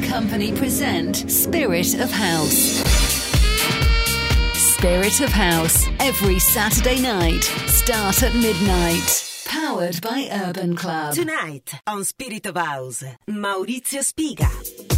Company present Spirit of House. Spirit of House, every Saturday night, start at midnight. Powered by Urban Club. Tonight on Spirit of House, Maurizio Spiga.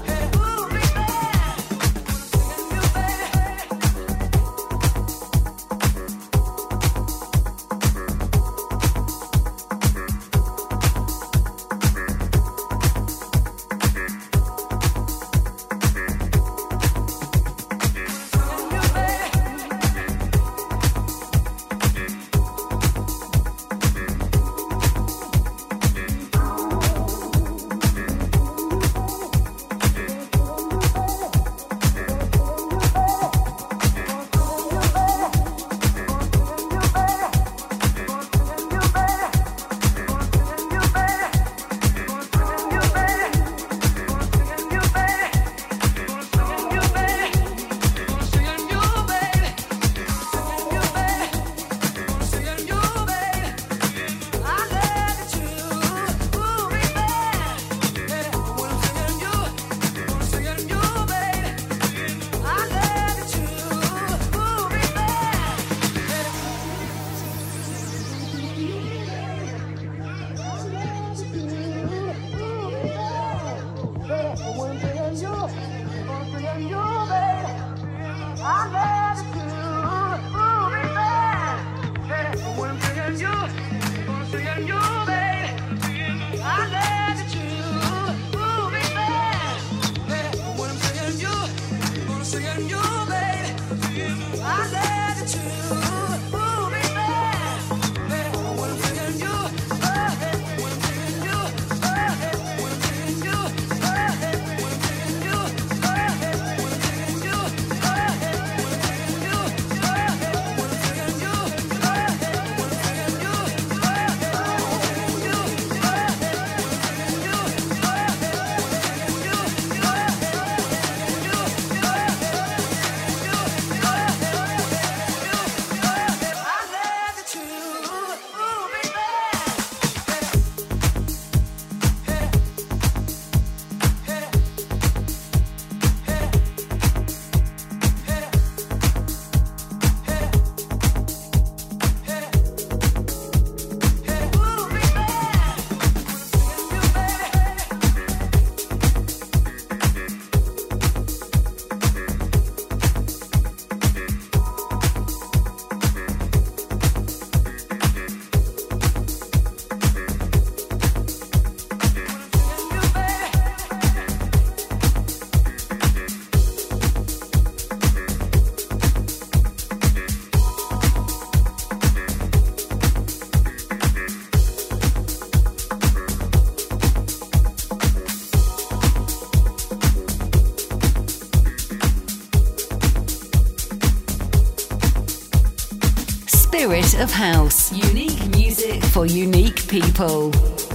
Of House. Unique music for unique people.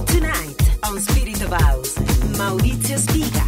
Tonight on Spirit of House, Maurizio Spiga.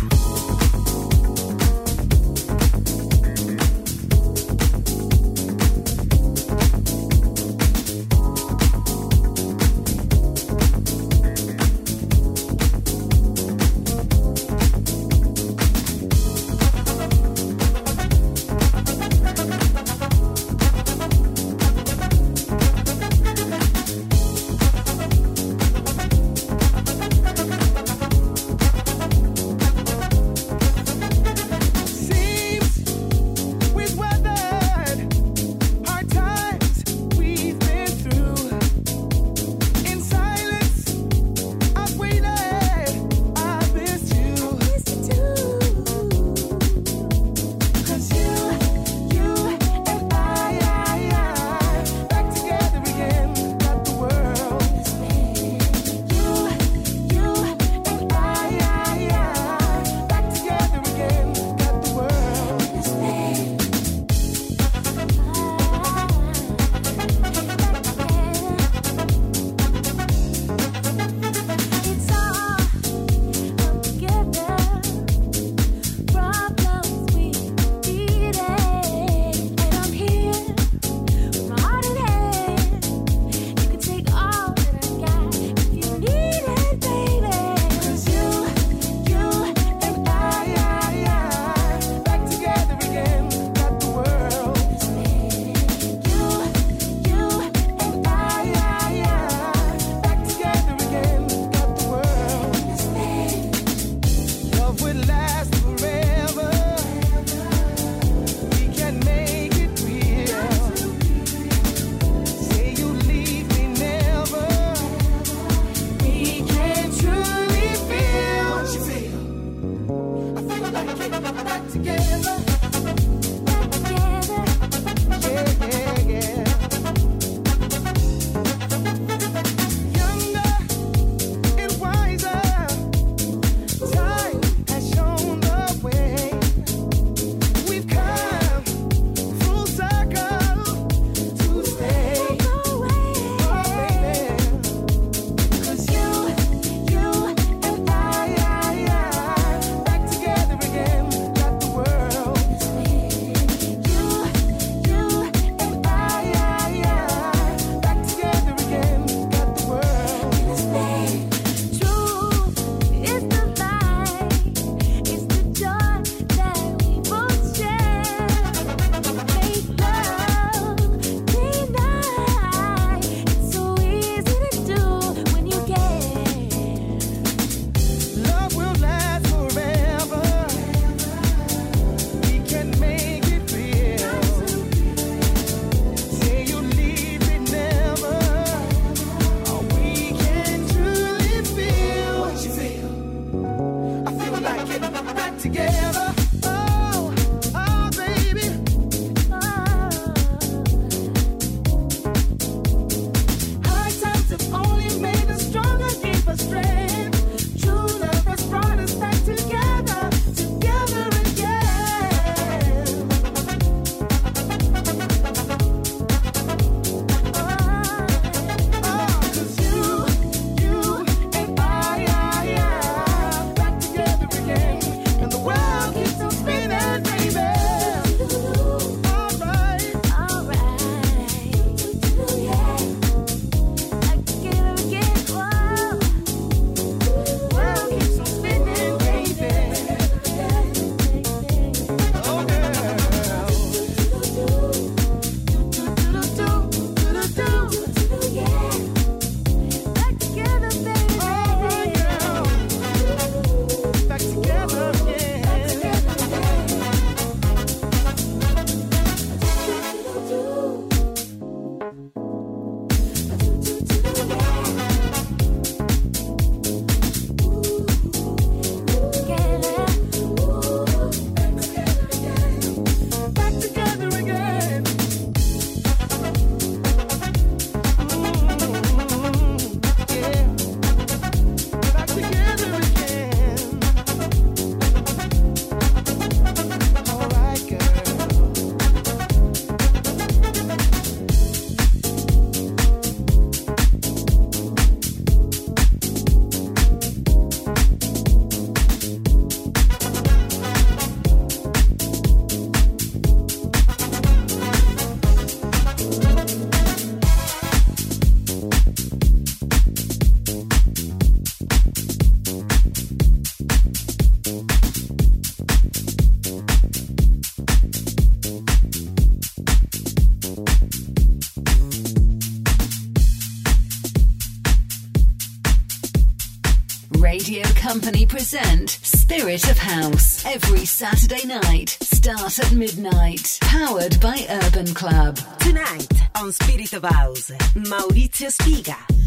Radio Company present Spirit of House every Saturday night. Start at midnight. Powered by Urban Club. Tonight on Spirit of House, Maurizio Spiga.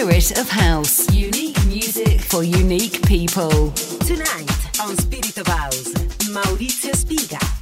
Of House. Unique music for unique people. Tonight on Spirit of House, Maurizio Spiga.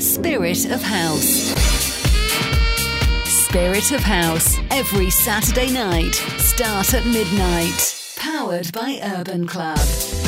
Spirit of House. Spirit of House, every Saturday night, start at midnight. Powered by Urban Club.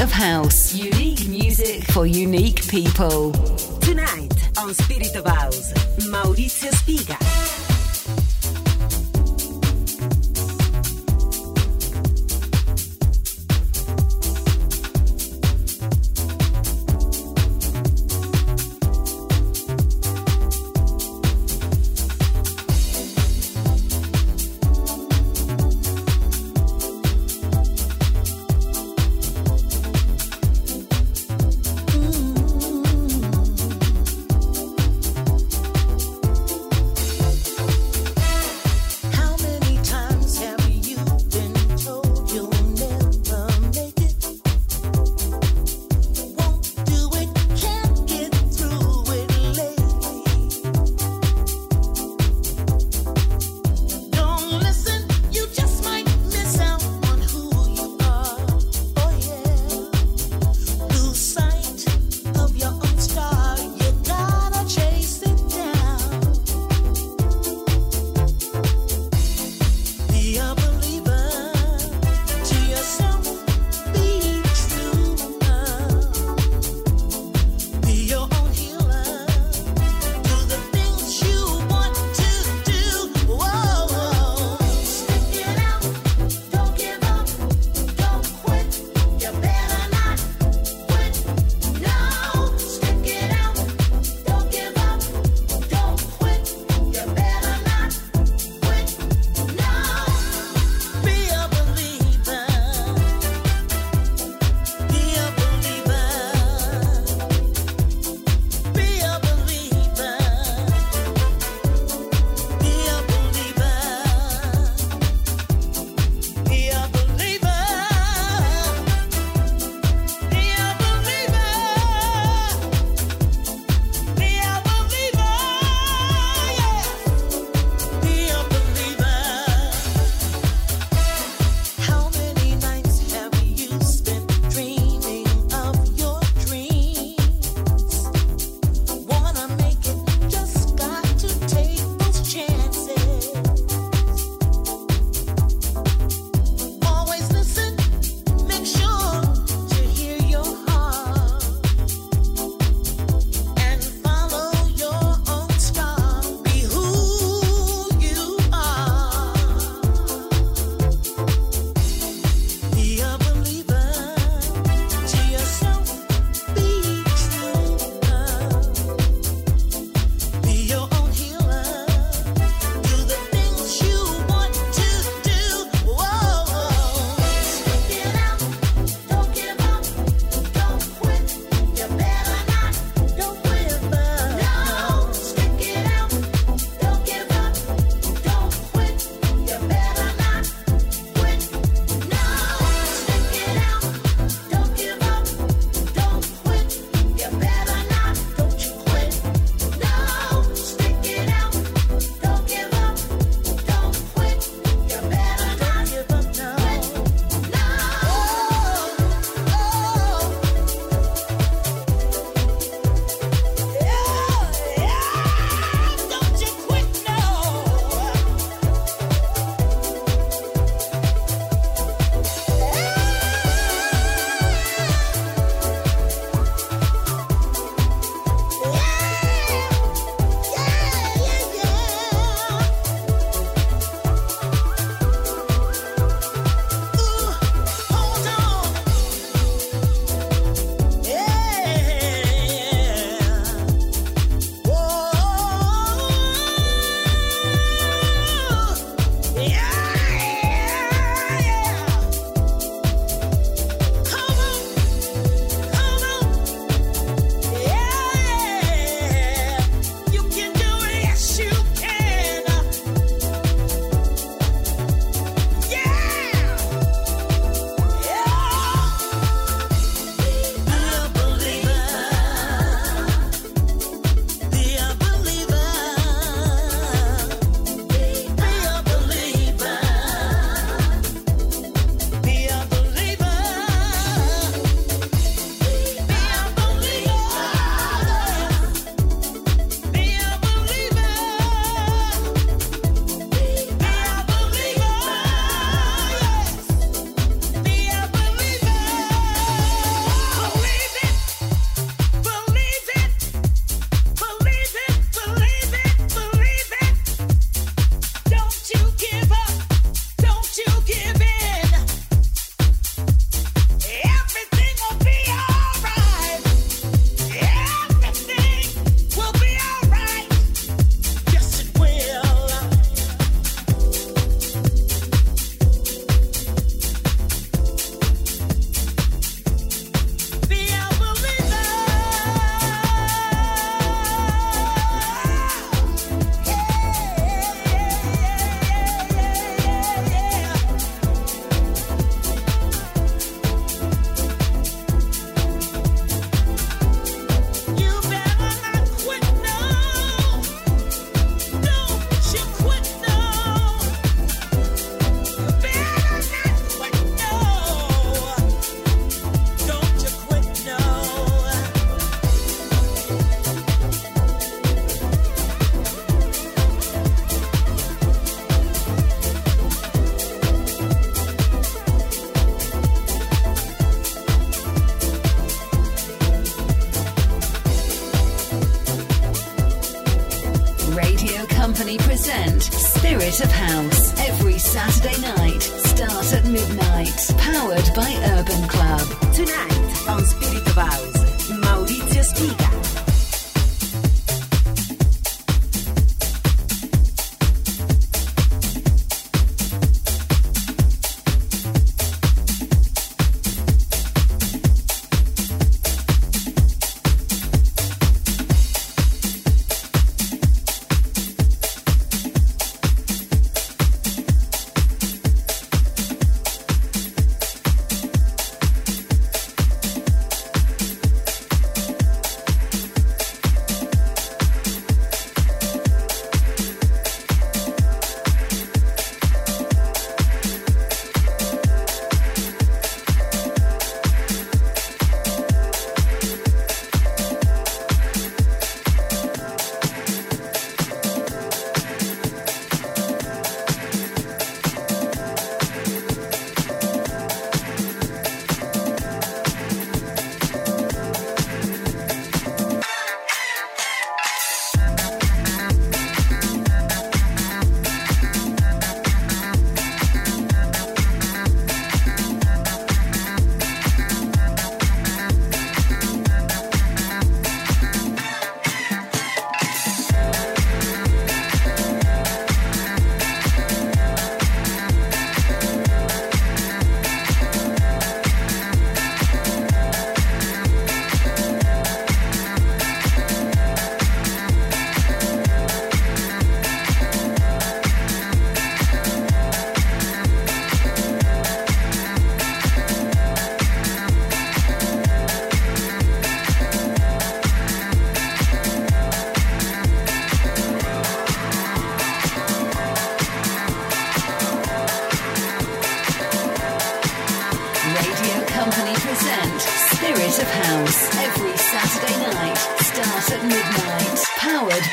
Of House. Unique music for unique people. Tonight on Spirit of House, House every Saturday night. Start at midnight. Powered by Urban Club. Tonight on Spirit of House, Maurizio Spiga.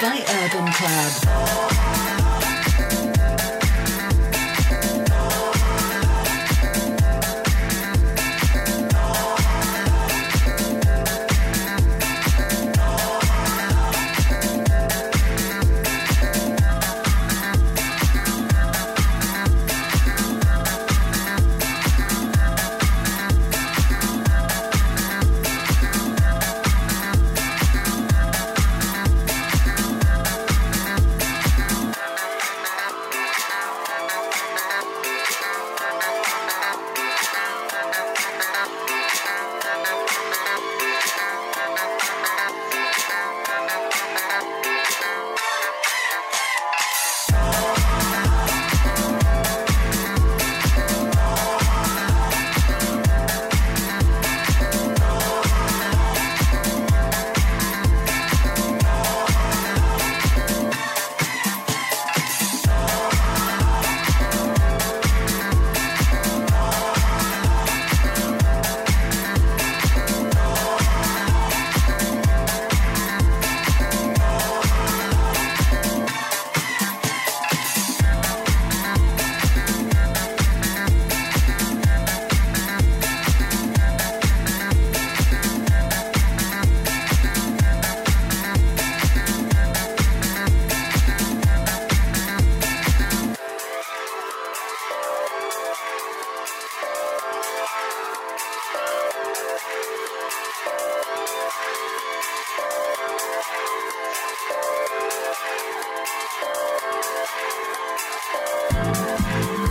by Urban Club. Thank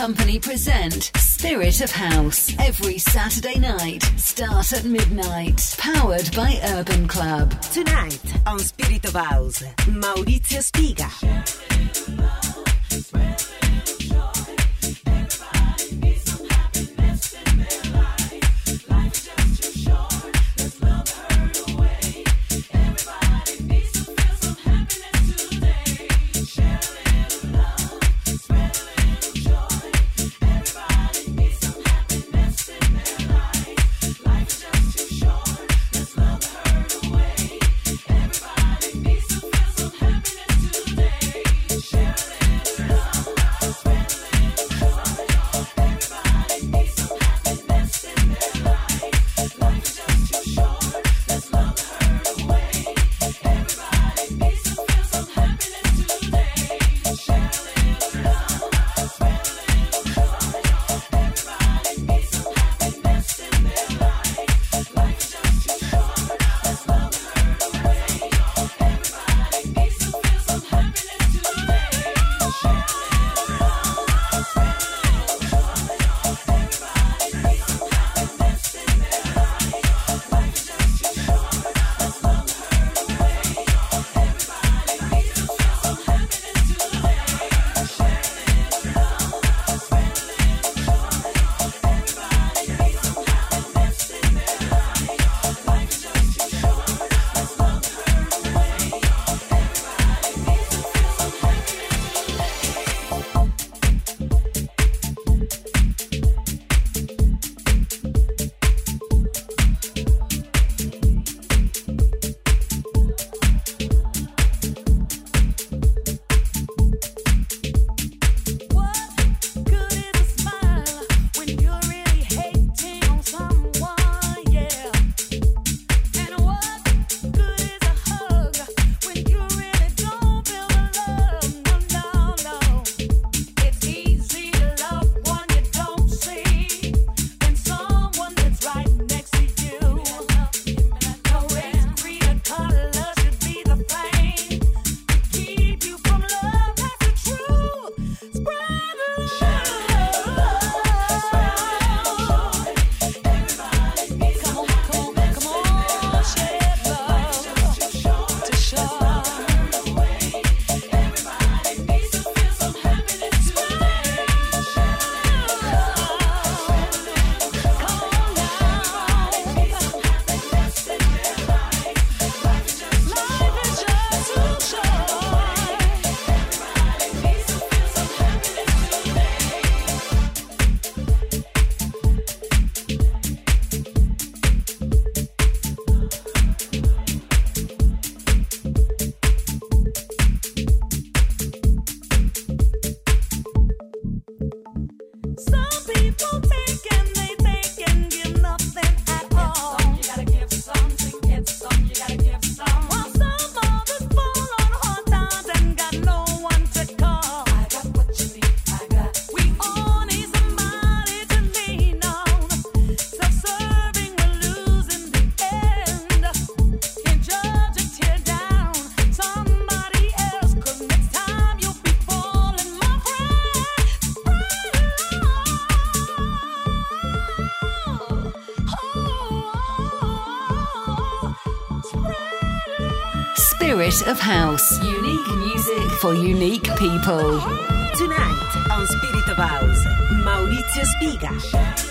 Company present Spirit of House every Saturday night, start at midnight. Powered by Urban Club. Tonight on Spirit of House, Maurizio Spiga. Of House. Unique music for unique people. Tonight on Spirit of House, Maurizio Spiga.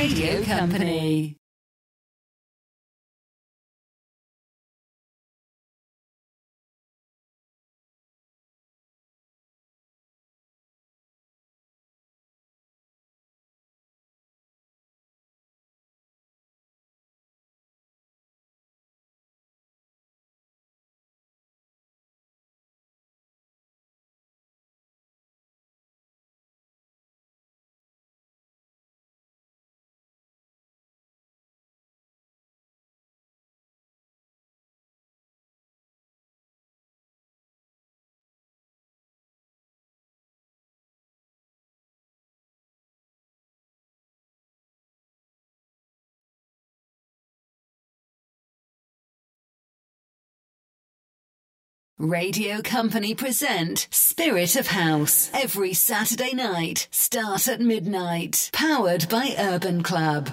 Radio Company. Radio Company present Spirit of House every Saturday night, start at midnight. Powered by Urban Club.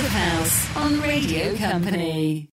House on Radio Company.